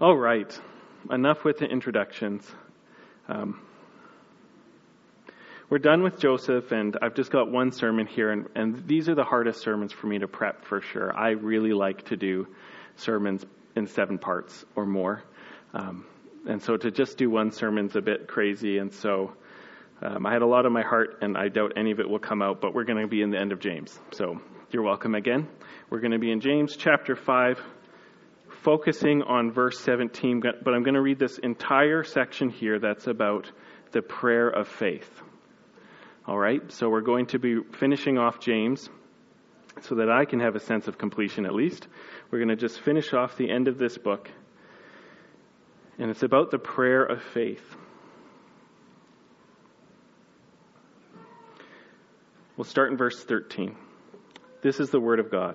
All right, enough with the introductions. Um, we're done with Joseph, and I've just got one sermon here, and, and these are the hardest sermons for me to prep for sure. I really like to do sermons in seven parts or more. Um, and so to just do one sermon's a bit crazy, and so um, I had a lot on my heart, and I doubt any of it will come out, but we're going to be in the end of James. So you're welcome again. We're going to be in James chapter 5 focusing on verse 17, but I'm going to read this entire section here that's about the prayer of faith. All right, so we're going to be finishing off James so that I can have a sense of completion at least. We're going to just finish off the end of this book, and it's about the prayer of faith. We'll start in verse 13. This is the Word of God.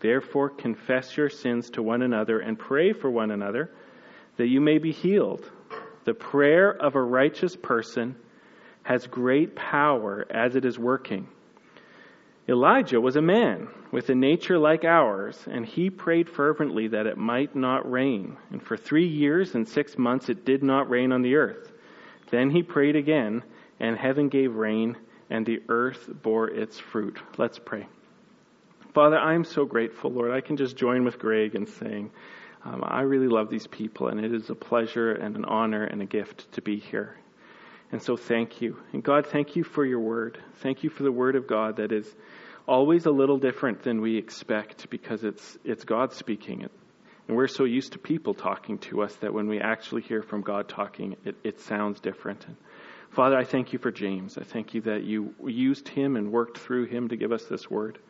Therefore, confess your sins to one another and pray for one another that you may be healed. The prayer of a righteous person has great power as it is working. Elijah was a man with a nature like ours, and he prayed fervently that it might not rain. And for three years and six months it did not rain on the earth. Then he prayed again, and heaven gave rain, and the earth bore its fruit. Let's pray. Father, I'm so grateful, Lord. I can just join with Greg in saying, um, I really love these people, and it is a pleasure and an honor and a gift to be here. And so thank you. And God, thank you for your word. Thank you for the word of God that is always a little different than we expect because it's, it's God speaking. It. And we're so used to people talking to us that when we actually hear from God talking, it, it sounds different. And Father, I thank you for James. I thank you that you used him and worked through him to give us this word.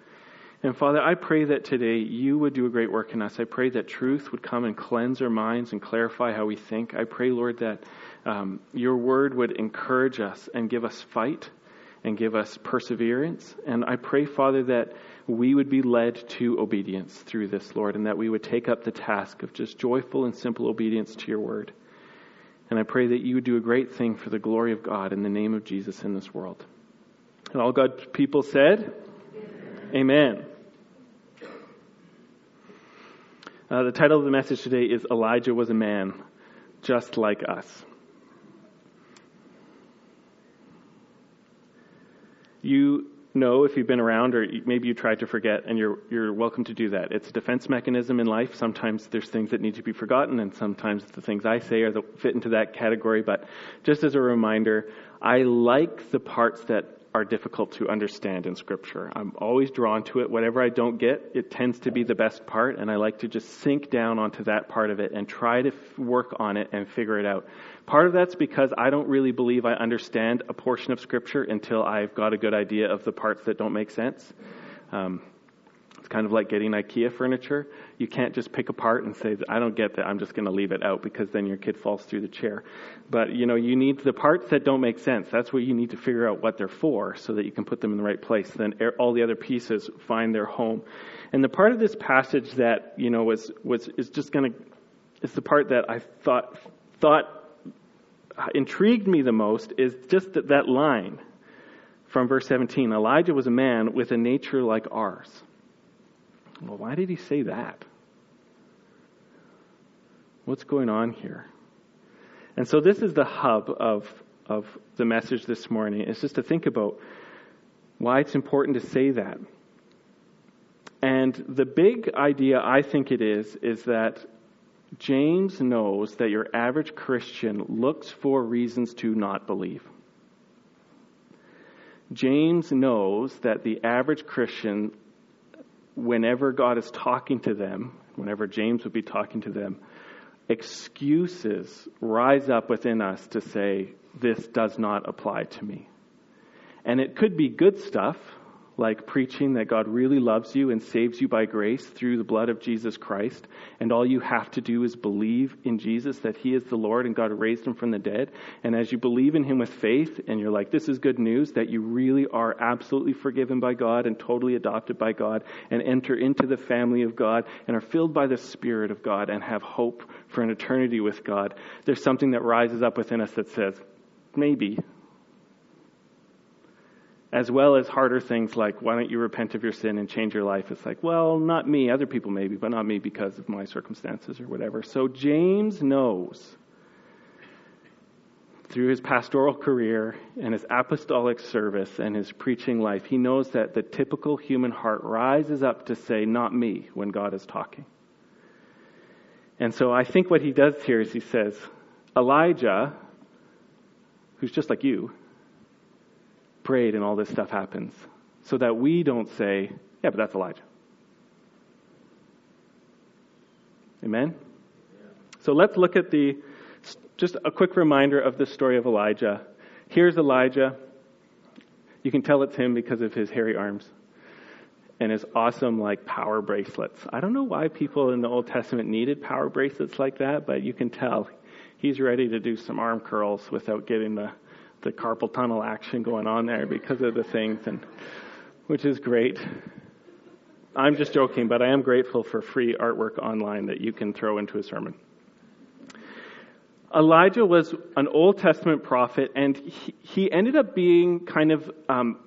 And Father, I pray that today you would do a great work in us. I pray that truth would come and cleanse our minds and clarify how we think. I pray, Lord, that um, your word would encourage us and give us fight and give us perseverance. And I pray, Father, that we would be led to obedience through this, Lord, and that we would take up the task of just joyful and simple obedience to your word. And I pray that you would do a great thing for the glory of God in the name of Jesus in this world. And all God's people said, Amen. Amen. Uh, the title of the message today is Elijah was a man just like us. You know if you've been around, or maybe you tried to forget, and you're you're welcome to do that. It's a defense mechanism in life. Sometimes there's things that need to be forgotten, and sometimes the things I say are the, fit into that category. But just as a reminder, I like the parts that are difficult to understand in Scripture. I'm always drawn to it. Whatever I don't get, it tends to be the best part, and I like to just sink down onto that part of it and try to f- work on it and figure it out. Part of that's because I don't really believe I understand a portion of Scripture until I've got a good idea of the parts that don't make sense. Um, kind of like getting IKEA furniture. You can't just pick apart and say, I don't get that, I'm just going to leave it out because then your kid falls through the chair. But, you know, you need the parts that don't make sense. That's what you need to figure out what they're for so that you can put them in the right place. Then all the other pieces find their home. And the part of this passage that, you know, was, was, is just going to, is the part that I thought, thought uh, intrigued me the most is just that, that line from verse 17 Elijah was a man with a nature like ours. Well, why did he say that? What's going on here? And so this is the hub of, of the message this morning. It's just to think about why it's important to say that. And the big idea I think it is, is that James knows that your average Christian looks for reasons to not believe. James knows that the average Christian whenever God is talking to them, whenever James would be talking to them, excuses rise up within us to say, This does not apply to me. And it could be good stuff, like preaching that God really loves you and saves you by grace through the blood of Jesus Christ, and all you have to do is believe in Jesus that He is the Lord and God raised Him from the dead. And as you believe in Him with faith, and you're like, this is good news, that you really are absolutely forgiven by God and totally adopted by God, and enter into the family of God, and are filled by the Spirit of God, and have hope for an eternity with God, there's something that rises up within us that says, maybe as well as harder things like, why don't you repent of your sin and change your life? It's like, well, not me, other people maybe, but not me because of my circumstances or whatever. So James knows through his pastoral career and his apostolic service and his preaching life, he knows that the typical human heart rises up to say, not me, when God is talking. And so I think what he does here is he says, Elijah, who's just like you, prayed and all this stuff happens. So that we don't say, yeah, but that's Elijah. Amen? So let's look at the, just a quick reminder of the story of Elijah. Here's Elijah. You can tell it's him because of his hairy arms and his awesome, like, power bracelets. I don't know why people in the Old Testament needed power bracelets like that, but you can tell he's ready to do some arm curls without getting the the carpal tunnel action going on there because of the things, and which is great. I'm just joking, but I am grateful for free artwork online that you can throw into a sermon. Elijah was an Old Testament prophet, and he, he ended up being kind of um,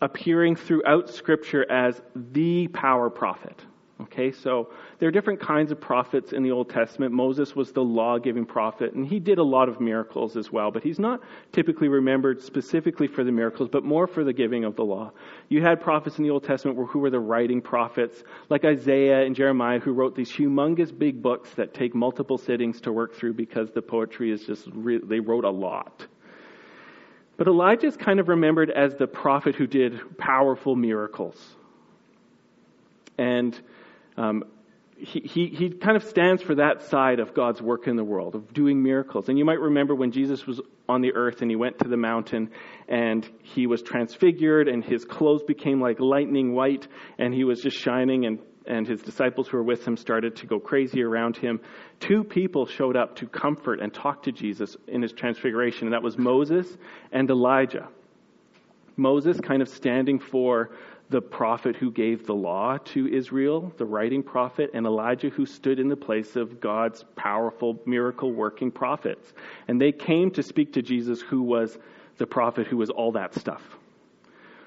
appearing throughout Scripture as the power prophet. Okay, so there are different kinds of prophets in the Old Testament. Moses was the law giving prophet, and he did a lot of miracles as well, but he's not typically remembered specifically for the miracles, but more for the giving of the law. You had prophets in the Old Testament who were the writing prophets, like Isaiah and Jeremiah, who wrote these humongous big books that take multiple sittings to work through because the poetry is just, re- they wrote a lot. But Elijah is kind of remembered as the prophet who did powerful miracles. And um, he, he, he kind of stands for that side of God's work in the world, of doing miracles. And you might remember when Jesus was on the earth and he went to the mountain and he was transfigured and his clothes became like lightning white and he was just shining and, and his disciples who were with him started to go crazy around him. Two people showed up to comfort and talk to Jesus in his transfiguration, and that was Moses and Elijah. Moses kind of standing for the prophet who gave the law to Israel, the writing prophet, and Elijah who stood in the place of God's powerful miracle working prophets. And they came to speak to Jesus, who was the prophet who was all that stuff,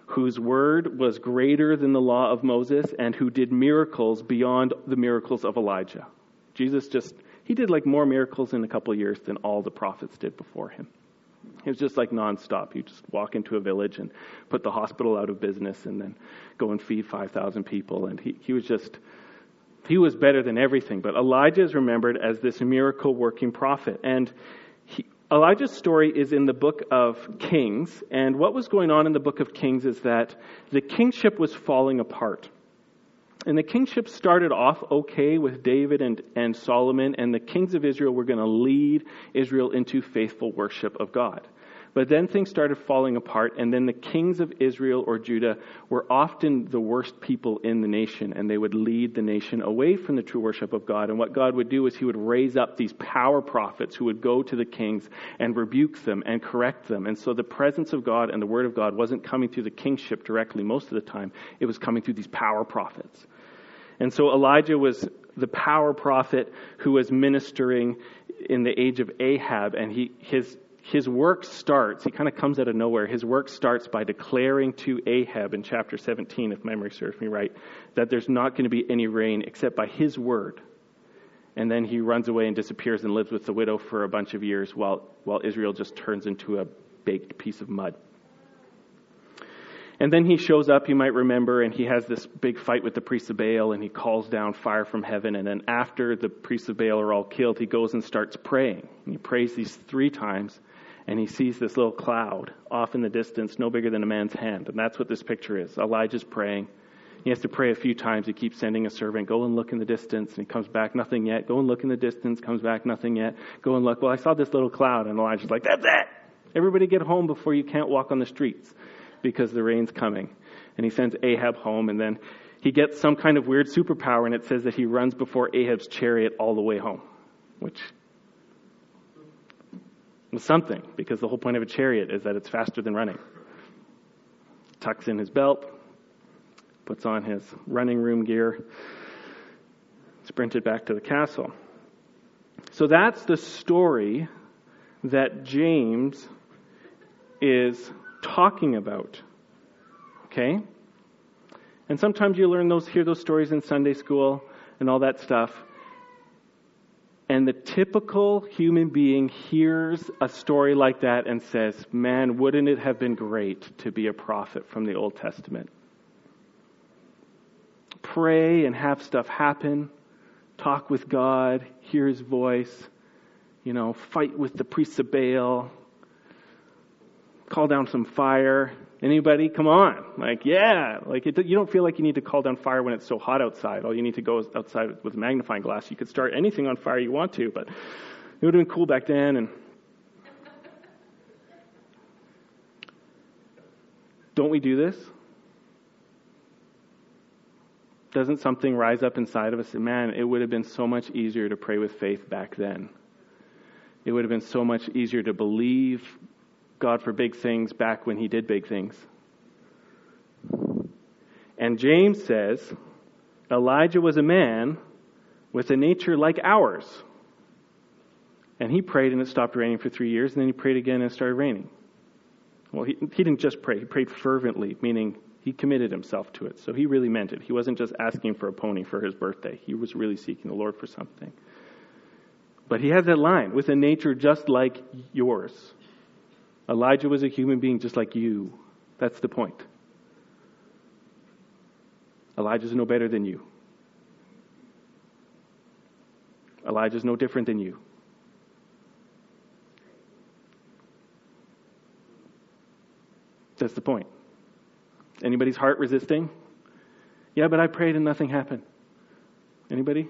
whose word was greater than the law of Moses, and who did miracles beyond the miracles of Elijah. Jesus just, he did like more miracles in a couple of years than all the prophets did before him. It was just like nonstop. You just walk into a village and put the hospital out of business and then go and feed 5,000 people. And he, he was just, he was better than everything. But Elijah is remembered as this miracle working prophet. And he, Elijah's story is in the book of Kings. And what was going on in the book of Kings is that the kingship was falling apart. And the kingship started off okay with David and, and Solomon, and the kings of Israel were going to lead Israel into faithful worship of God. But then things started falling apart, and then the kings of Israel or Judah were often the worst people in the nation, and they would lead the nation away from the true worship of God. And what God would do is He would raise up these power prophets who would go to the kings and rebuke them and correct them. And so the presence of God and the Word of God wasn't coming through the kingship directly most of the time, it was coming through these power prophets. And so Elijah was the power prophet who was ministering in the age of Ahab, and he, his, his work starts, he kind of comes out of nowhere. His work starts by declaring to Ahab in chapter 17, if memory serves me right, that there's not going to be any rain except by his word. And then he runs away and disappears and lives with the widow for a bunch of years while, while Israel just turns into a baked piece of mud. And then he shows up, you might remember, and he has this big fight with the priests of Baal, and he calls down fire from heaven. And then after the priests of Baal are all killed, he goes and starts praying. And he prays these three times, and he sees this little cloud off in the distance, no bigger than a man's hand. And that's what this picture is. Elijah's praying. He has to pray a few times. He keeps sending a servant, go and look in the distance. And he comes back, nothing yet. Go and look in the distance, comes back, nothing yet. Go and look. Well, I saw this little cloud. And Elijah's like, that's it. Everybody get home before you can't walk on the streets. because the rain's coming. And he sends Ahab home, and then he gets some kind of weird superpower, and it says that he runs before Ahab's chariot all the way home, which something, because the whole point of a chariot is that it's faster than running. Tucks in his belt, puts on his running room gear, sprinted back to the castle. So that's the story that James is talking about. Okay? And sometimes you learn those, hear those stories in Sunday school and all that stuff. And the typical human being hears a story like that and says, Man, wouldn't it have been great to be a prophet from the Old Testament? Pray and have stuff happen, talk with God, hear his voice, you know, fight with the priests of Baal, call down some fire. Anybody? Come on. Like, yeah. Like, it, you don't feel like you need to call down fire when it's so hot outside. All you need to go outside with a magnifying glass. You could start anything on fire you want to, but it would have been cool back then. And don't we do this? Doesn't something rise up inside of us? Man, it would have been so much easier to pray with faith back then. It would have been so much easier to believe God for big things back when he did big things. And James says Elijah was a man with a nature like ours. And he prayed and it stopped raining for three years, and then he prayed again and it started raining. Well, he, he didn't just pray, he prayed fervently, meaning he committed himself to it. So he really meant it. He wasn't just asking for a pony for his birthday, he was really seeking the Lord for something. But he has that line with a nature just like yours. Elijah was a human being just like you. That's the point. Elijah's no better than you. Elijah's no different than you. That's the point. Anybody's heart resisting? Yeah, but I prayed and nothing happened. Anybody?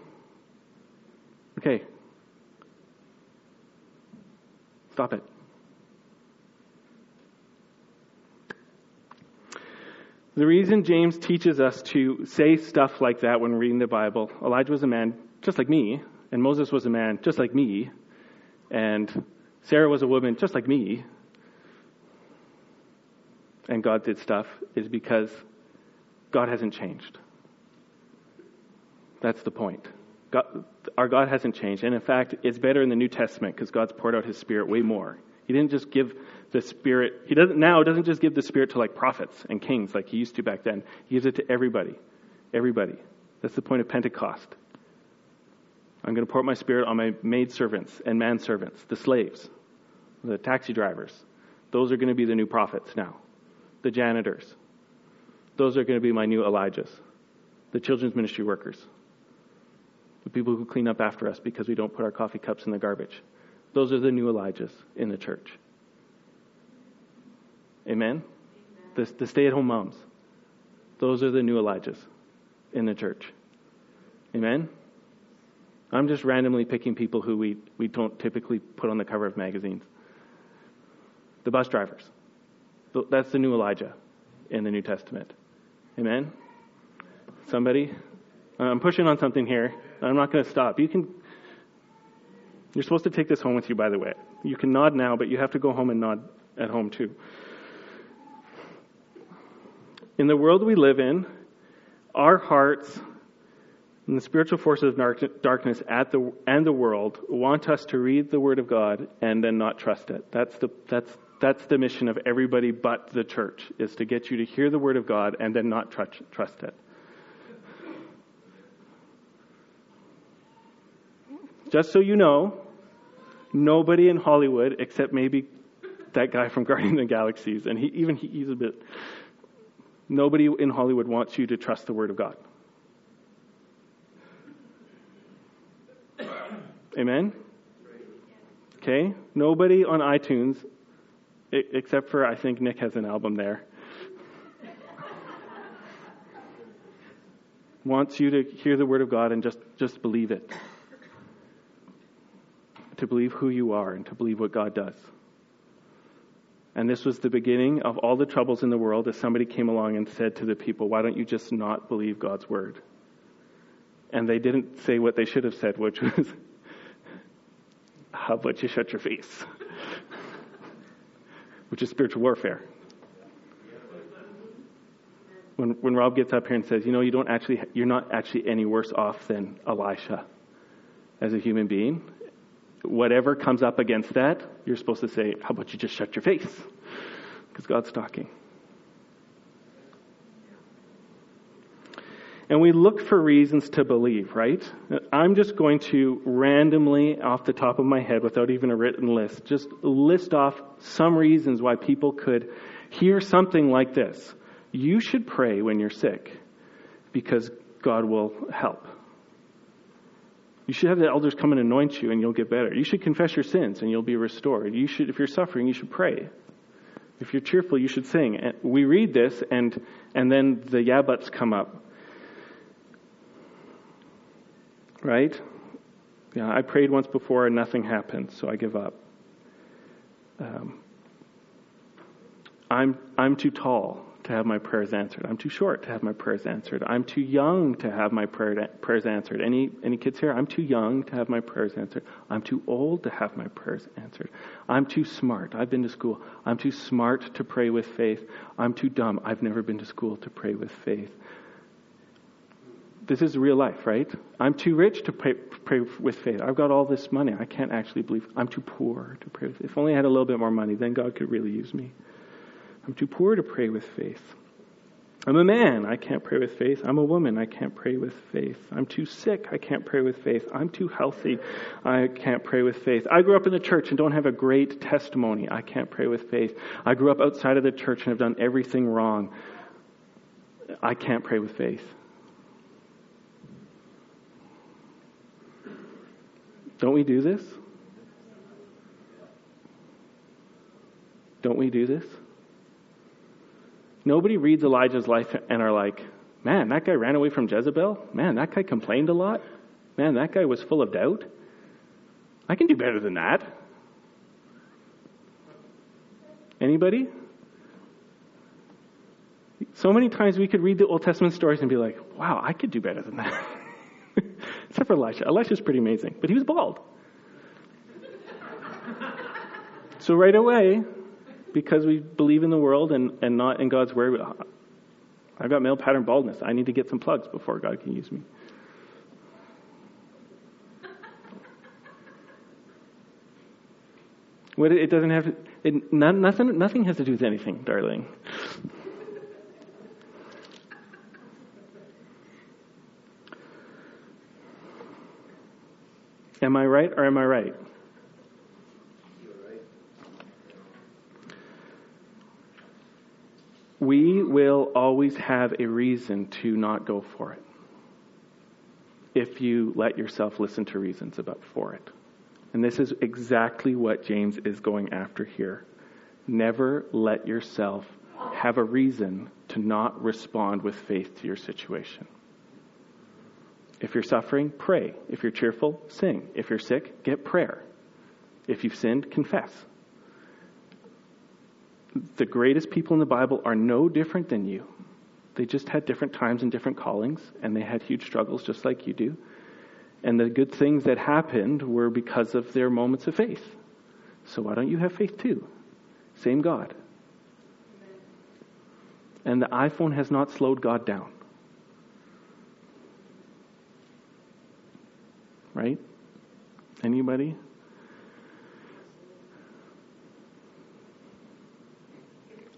Okay. Stop it. The reason James teaches us to say stuff like that when reading the Bible Elijah was a man just like me, and Moses was a man just like me, and Sarah was a woman just like me, and God did stuff is because God hasn't changed. That's the point. God, our God hasn't changed. And in fact, it's better in the New Testament because God's poured out his Spirit way more. He didn't just give the Spirit, he doesn't now doesn't just give the Spirit to like prophets and kings like he used to back then. He gives it to everybody. Everybody. That's the point of Pentecost. I'm going to pour my Spirit on my maidservants and manservants, the slaves, the taxi drivers. Those are going to be the new prophets now. The janitors. Those are going to be my new Elijahs. The children's ministry workers. The people who clean up after us because we don't put our coffee cups in the garbage. Those are the new Elijahs in the church. Amen? The, the stay at home moms. Those are the new Elijahs in the church. Amen? I'm just randomly picking people who we, we don't typically put on the cover of magazines. The bus drivers. That's the new Elijah in the New Testament. Amen? Somebody? I'm pushing on something here. I'm not going to stop. You can. You're supposed to take this home with you, by the way. You can nod now, but you have to go home and nod at home too. In the world we live in, our hearts and the spiritual forces of darkness at the, and the world want us to read the Word of God and then not trust it. That's the, that's, that's the mission of everybody but the church, is to get you to hear the Word of God and then not trust, trust it. Just so you know, nobody in Hollywood, except maybe that guy from Guardian of the Galaxies, and he, even he, he's a bit Nobody in Hollywood wants you to trust the Word of God. Amen? Okay? Nobody on iTunes, except for I think Nick has an album there, wants you to hear the Word of God and just, just believe it. To believe who you are and to believe what God does. And this was the beginning of all the troubles in the world as somebody came along and said to the people, Why don't you just not believe God's word? And they didn't say what they should have said, which was, How about you shut your face? which is spiritual warfare. When, when Rob gets up here and says, You know, you don't actually, you're not actually any worse off than Elisha as a human being, whatever comes up against that, you're supposed to say, How about you just shut your face? Because God's talking. And we look for reasons to believe, right? I'm just going to randomly, off the top of my head, without even a written list, just list off some reasons why people could hear something like this. You should pray when you're sick because God will help. You should have the elders come and anoint you and you'll get better. You should confess your sins and you'll be restored. You should, if you're suffering, you should pray. If you're cheerful, you should sing. And we read this and, and then the yeah come up. Right? Yeah, I prayed once before and nothing happened, so I give up. Um, I'm, I'm too tall to have my prayers answered. I'm too short to have my prayers answered. I'm too young to have my prayer, prayers answered. Any, any kids here? I'm too young to have my prayers answered. I'm too old to have my prayers answered. I'm too smart. I've been to school. I'm too smart to pray with faith. I'm too dumb. I've never been to school to pray with faith. This is real life, right? I'm too rich to pray, pray with faith. I've got all this money. I can't actually believe. I'm too poor to pray with faith. If only I had a little bit more money, then God could really use me. I'm too poor to pray with faith. I'm a man, I can't pray with faith. I'm a woman, I can't pray with faith. I'm too sick, I can't pray with faith. I'm too healthy, I can't pray with faith. I grew up in the church and don't have a great testimony, I can't pray with faith. I grew up outside of the church and have done everything wrong, I can't pray with faith. Don't we do this? Don't we do this? Nobody reads Elijah's life and are like, man, that guy ran away from Jezebel. Man, that guy complained a lot. Man, that guy was full of doubt. I can do better than that. Anybody? So many times we could read the Old Testament stories and be like, wow, I could do better than that. Except for Elisha. Elisha's pretty amazing, but he was bald. so right away, because we believe in the world and, and not in God's word. I've got male pattern baldness. I need to get some plugs before God can use me. What it doesn't have it, nothing. Nothing has to do with anything, darling. Am I right or am I right? We will always have a reason to not go for it if you let yourself listen to reasons about for it. And this is exactly what James is going after here. Never let yourself have a reason to not respond with faith to your situation. If you're suffering, pray. If you're cheerful, sing. If you're sick, get prayer. If you've sinned, confess the greatest people in the Bible are no different than you. They just had different times and different callings, and they had huge struggles just like you do. And the good things that happened were because of their moments of faith. So why don't you have faith too? Same God. And the iPhone has not slowed God down. Right? Anybody?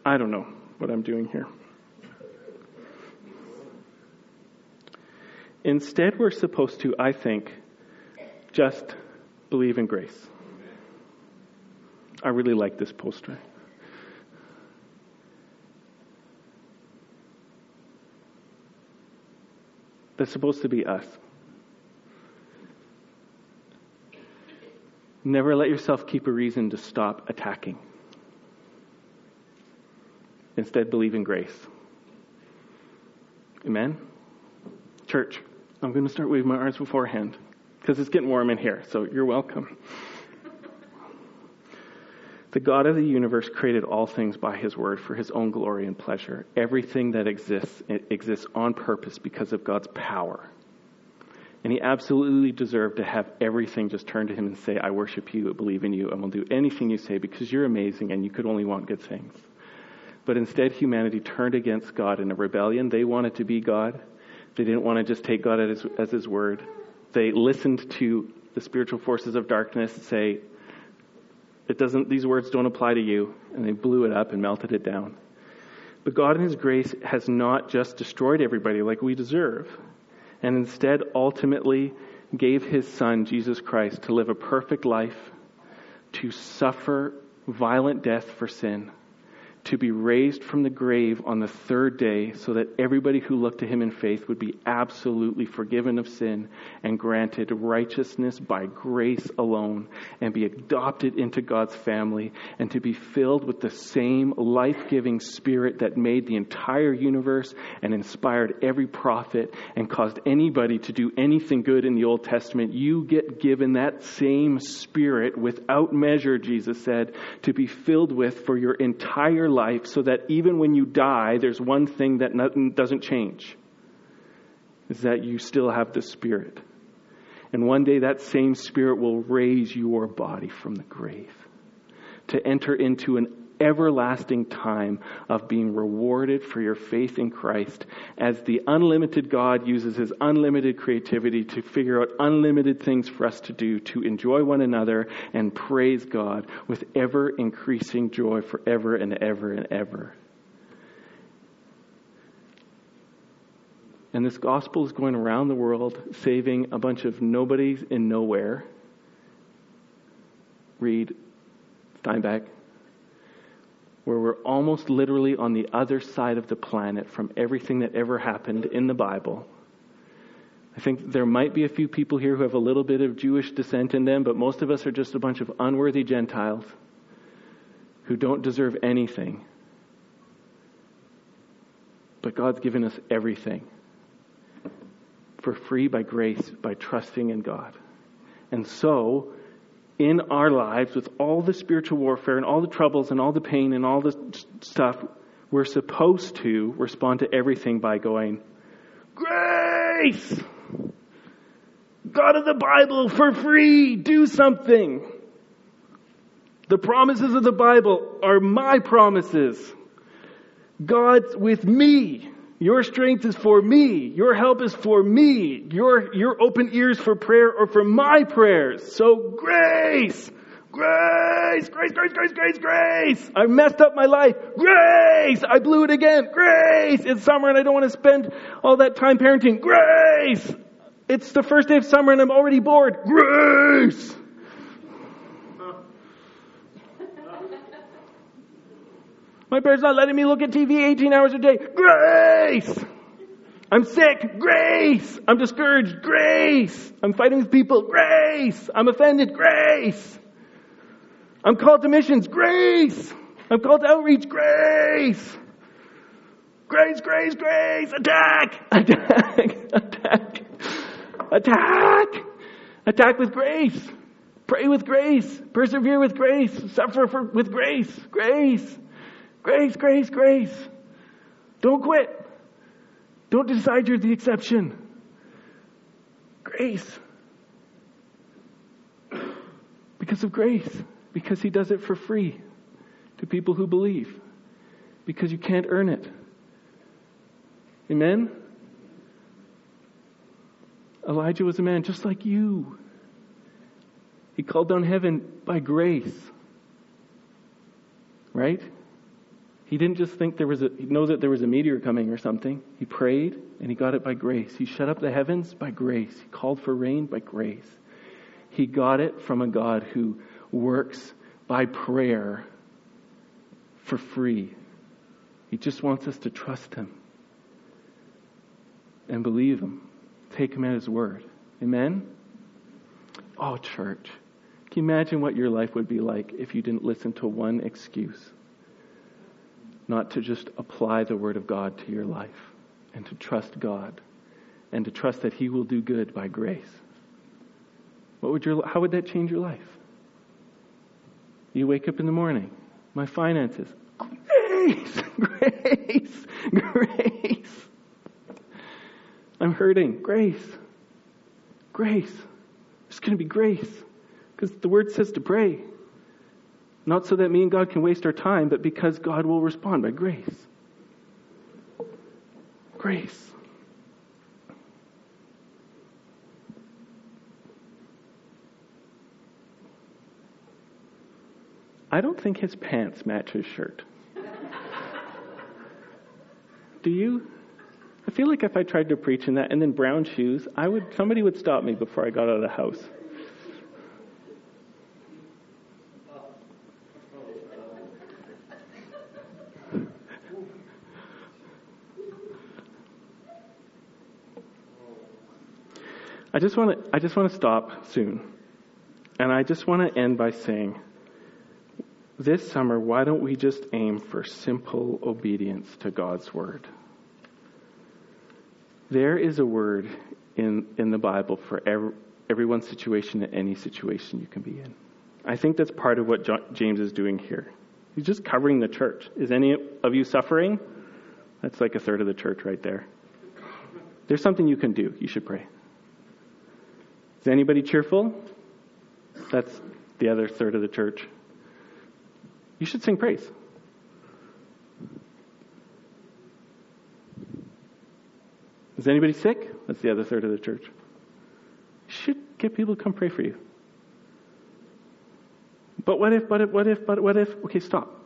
I don't know what I'm doing here. Instead, we're supposed to, I think, just believe in grace. I really like this poster. That's supposed to be us. Never let yourself keep a reason to stop attacking. Instead, believe in grace. Amen? Church, I'm going to start waving my arms beforehand because it's getting warm in here, so you're welcome. The God of the universe created all things by his word for his own glory and pleasure. Everything that exists exists on purpose because of God's power. And he absolutely deserved to have everything just turn to him and say, I worship you, I believe in you, and will do anything you say because you're amazing and you could only want good things. But instead, humanity turned against God in a rebellion. They wanted to be God. They didn't want to just take God as, as his word. They listened to the spiritual forces of darkness say, it doesn't, these words don't apply to you. And they blew it up and melted it down. But God in His grace has not just destroyed everybody like we deserve, and instead ultimately gave His Son, Jesus Christ, to live a perfect life, to suffer violent death for sin to be raised from the grave on the third day so that everybody who looked to him in faith would be absolutely forgiven of sin and granted righteousness by grace alone and be adopted into God's family and to be filled with the same life giving spirit that made the entire universe and inspired every prophet and caused anybody to do anything good in the Old Testament. You get given that same spirit without measure, Jesus said, to be filled with for your entire life so that even when you die, there's one thing that doesn't change is that you still have the Spirit. And one day that same Spirit will raise your body from the grave to enter into an everlasting time of being rewarded for your faith in Christ as the unlimited God uses his unlimited creativity to figure out unlimited things for us to do to enjoy one another and praise God with ever increasing joy forever and ever and ever. And this gospel is going around the world saving a bunch of nobodies in nowhere. Read Steinbach, where we're almost literally on the other side of the planet from everything that ever happened in the Bible. I think there might be a few people here who have a little bit of Jewish descent in them, but most of us are just a bunch of unworthy Gentiles who don't deserve anything. But God's given us everything for free by grace, by trusting in God. And so, in our lives with all the spiritual warfare and all the troubles and all the pain and all the stuff, we're supposed to respond to everything by going, Grace! God of the Bible for free, do something. The promises of the Bible are my promises. God's with me. Your strength is for me. Your help is for me. Your, your open ears for prayer or for my prayers. So grace, grace, grace, grace, grace, grace, grace. I messed up my life. Grace. I blew it again. Grace. It's summer and I don't want to spend all that time parenting. Grace. It's the first day of summer and I'm already bored. Grace. My parents not letting me look at TV 18 hours a day. Grace! I'm sick. Grace! I'm discouraged. Grace! I'm fighting with people. Grace! I'm offended. Grace! I'm called to missions. Grace! I'm called to outreach. Grace! Grace, grace, grace! Attack! Attack! Attack! Attack! Attack with grace! Pray with grace! Persevere with grace! Suffer for, with grace! Grace! Grace, grace, grace. Don't quit. Don't decide you're the exception. Grace. Because of grace. Because He does it for free to people who believe. Because you can't earn it. Amen? Elijah was a man just like you. He called down heaven by grace. Right? He didn't just think there was a, he know that there was a meteor coming or something. He prayed and he got it by grace. He shut up the heavens by grace. He called for rain by grace. He got it from a God who works by prayer for free. He just wants us to trust him and believe him. Take him at his word. Amen? Oh, church. Can you imagine what your life would be like if you didn't listen to one excuse? Not to just apply the Word of God to your life and to trust God and to trust that He will do good by grace. What would your, how would that change your life? You wake up in the morning. My finances. Grace, grace, grace. I'm hurting. Grace, grace. There's going to be grace. Because the word says to pray. Not so that me and God can waste our time, but because God will respond by grace. Grace. I don't think his pants match his shirt. Do you? I feel like if I tried to preach in that and then brown shoes, I would somebody would stop me before I got out of the house. I just want to I just want to stop soon. And I just want to end by saying this summer, why don't we just aim for simple obedience to God's word? There is a word in, in the Bible for every, everyone's situation any situation you can be in. I think that's part of what James is doing here. He's just covering the church. Is any of you suffering? That's like a third of the church right there. There's something you can do. You should pray. Is anybody cheerful? That's the other third of the church. You should sing praise. Is anybody sick? That's the other third of the church. You should get people to come pray for you. But what if, but if, what if, but what if? Okay, stop.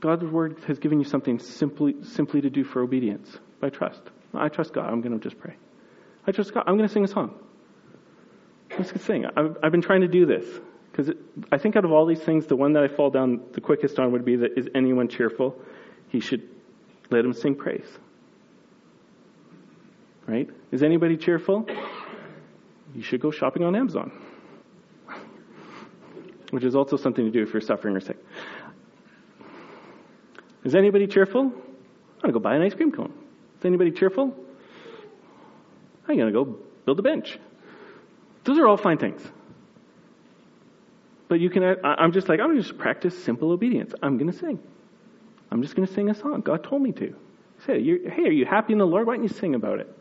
God's word has given you something simply, simply to do for obedience by trust. I trust God. I'm going to just pray. I trust God. I'm going to sing a song. Let's sing. I've, I've been trying to do this because I think out of all these things, the one that I fall down the quickest on would be that is anyone cheerful? He should let him sing praise. Right? Is anybody cheerful? You should go shopping on Amazon. Which is also something to do if you're suffering or sick. Is anybody cheerful? I'm going to go buy an ice cream cone. Is anybody cheerful? I'm going to go build a bench. Those are all fine things. But you can, I'm just like, I'm going to just practice simple obedience. I'm going to sing. I'm just going to sing a song. God told me to. Say, Hey, are you happy in the Lord? Why don't you sing about it?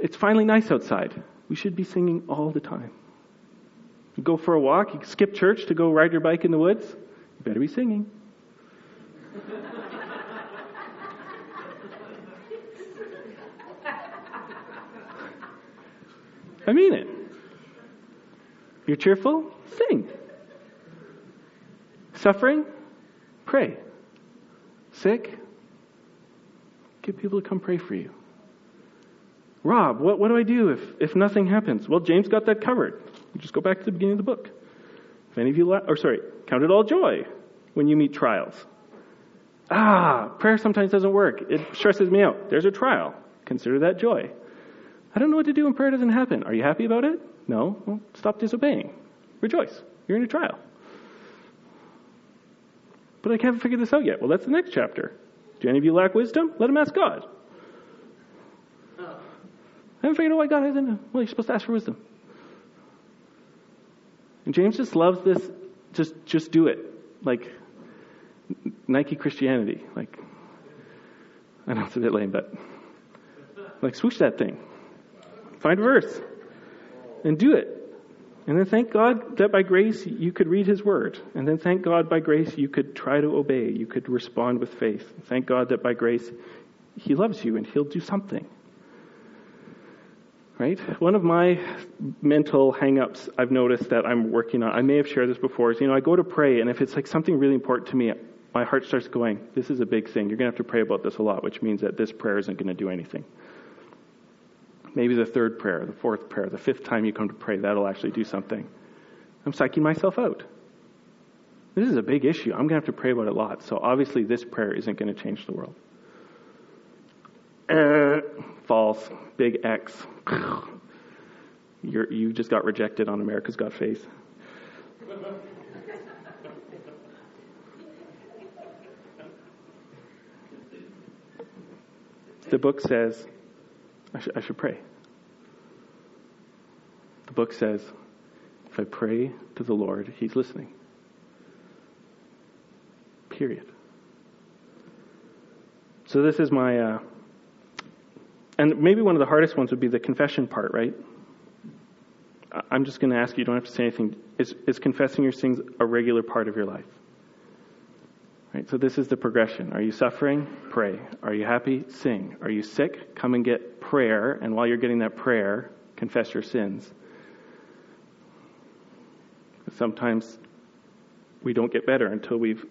It's finally nice outside. We should be singing all the time. You go for a walk, you skip church to go ride your bike in the woods, you better be singing. I mean it. You're cheerful? Sing. Suffering? Pray. Sick? Get people to come pray for you. Rob, what, what do I do if, if nothing happens? Well, James got that covered. You just go back to the beginning of the book. If any of you, la- or sorry, count it all joy when you meet trials. Ah, prayer sometimes doesn't work. It stresses me out. There's a trial. Consider that joy. I don't know what to do when prayer doesn't happen. Are you happy about it? No? Well, stop disobeying. Rejoice. You're in a trial. But I haven't figured this out yet. Well, that's the next chapter. Do any of you lack wisdom? Let him ask God. I haven't figured out why God hasn't. Well, you're supposed to ask for wisdom. And James just loves this. Just, just do it. Like Nike Christianity. Like, I know it's a bit lame, but like swoosh that thing. Find a verse and do it. And then thank God that by grace you could read His Word. And then thank God by grace you could try to obey. You could respond with faith. Thank God that by grace He loves you and He'll do something. Right? One of my mental hangups I've noticed that I'm working on, I may have shared this before, is you know, I go to pray, and if it's like something really important to me, my heart starts going, This is a big thing. You're going to have to pray about this a lot, which means that this prayer isn't going to do anything. Maybe the third prayer, the fourth prayer, the fifth time you come to pray, that'll actually do something. I'm psyching myself out. This is a big issue. I'm going to have to pray about it a lot. So obviously, this prayer isn't going to change the world. Uh, false. Big X. You're, you just got rejected on America's Got Faith. the book says I, sh- I should pray. The book says, If I pray to the Lord, He's listening. Period. So this is my, uh, and maybe one of the hardest ones would be the confession part, right? I'm just going to ask you, you don't have to say anything. Is, is confessing your sins a regular part of your life? Right, so this is the progression. Are you suffering? Pray. Are you happy? Sing. Are you sick? Come and get prayer. And while you're getting that prayer, confess your sins. Sometimes we don't get better until we've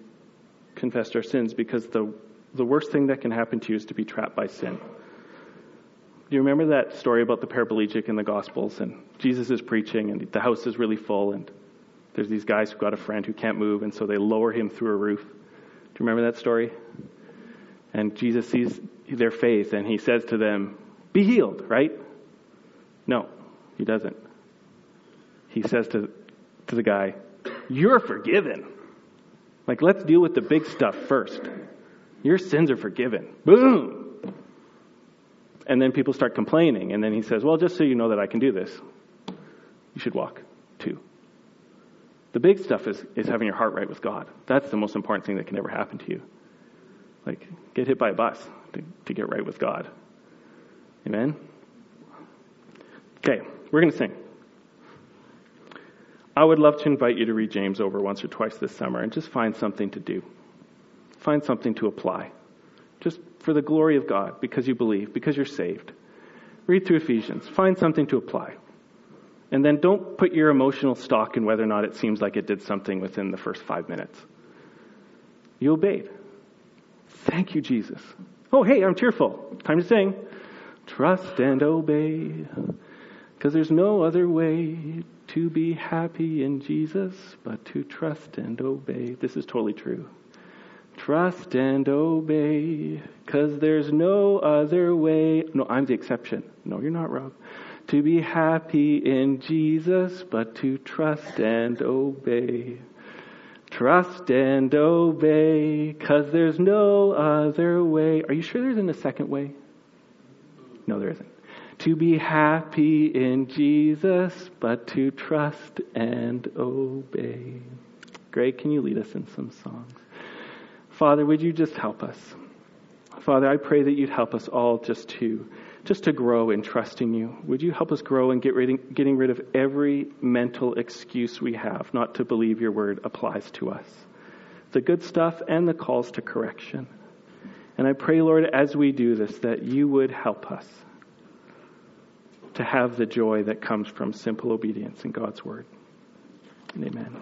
confessed our sins because the, the worst thing that can happen to you is to be trapped by sin. Do you remember that story about the paraplegic in the Gospels? And Jesus is preaching, and the house is really full, and there's these guys who've got a friend who can't move, and so they lower him through a roof. Do you remember that story? And Jesus sees their faith and he says to them, Be healed, right? No, he doesn't. He says to, to the guy, You're forgiven. Like, let's deal with the big stuff first. Your sins are forgiven. Boom! And then people start complaining. And then he says, Well, just so you know that I can do this, you should walk too. The big stuff is, is having your heart right with God. That's the most important thing that can ever happen to you. Like, get hit by a bus to, to get right with God. Amen? Okay, we're going to sing. I would love to invite you to read James over once or twice this summer and just find something to do. Find something to apply. Just for the glory of God, because you believe, because you're saved. Read through Ephesians. Find something to apply. And then don't put your emotional stock in whether or not it seems like it did something within the first five minutes. You obeyed. Thank you, Jesus. Oh, hey, I'm tearful. Time to sing. Trust and obey. Because there's no other way to be happy in Jesus but to trust and obey. This is totally true. Trust and obey. Because there's no other way. No, I'm the exception. No, you're not, Rob to be happy in Jesus, but to trust and obey. Trust and obey, cause there's no other way. Are you sure there isn't a second way? No, there isn't. To be happy in Jesus, but to trust and obey. Greg, can you lead us in some songs? Father, would you just help us? Father, I pray that you'd help us all just to just to grow in trusting you. Would you help us grow in get rid, getting rid of every mental excuse we have not to believe your word applies to us? The good stuff and the calls to correction. And I pray, Lord, as we do this, that you would help us to have the joy that comes from simple obedience in God's word. amen.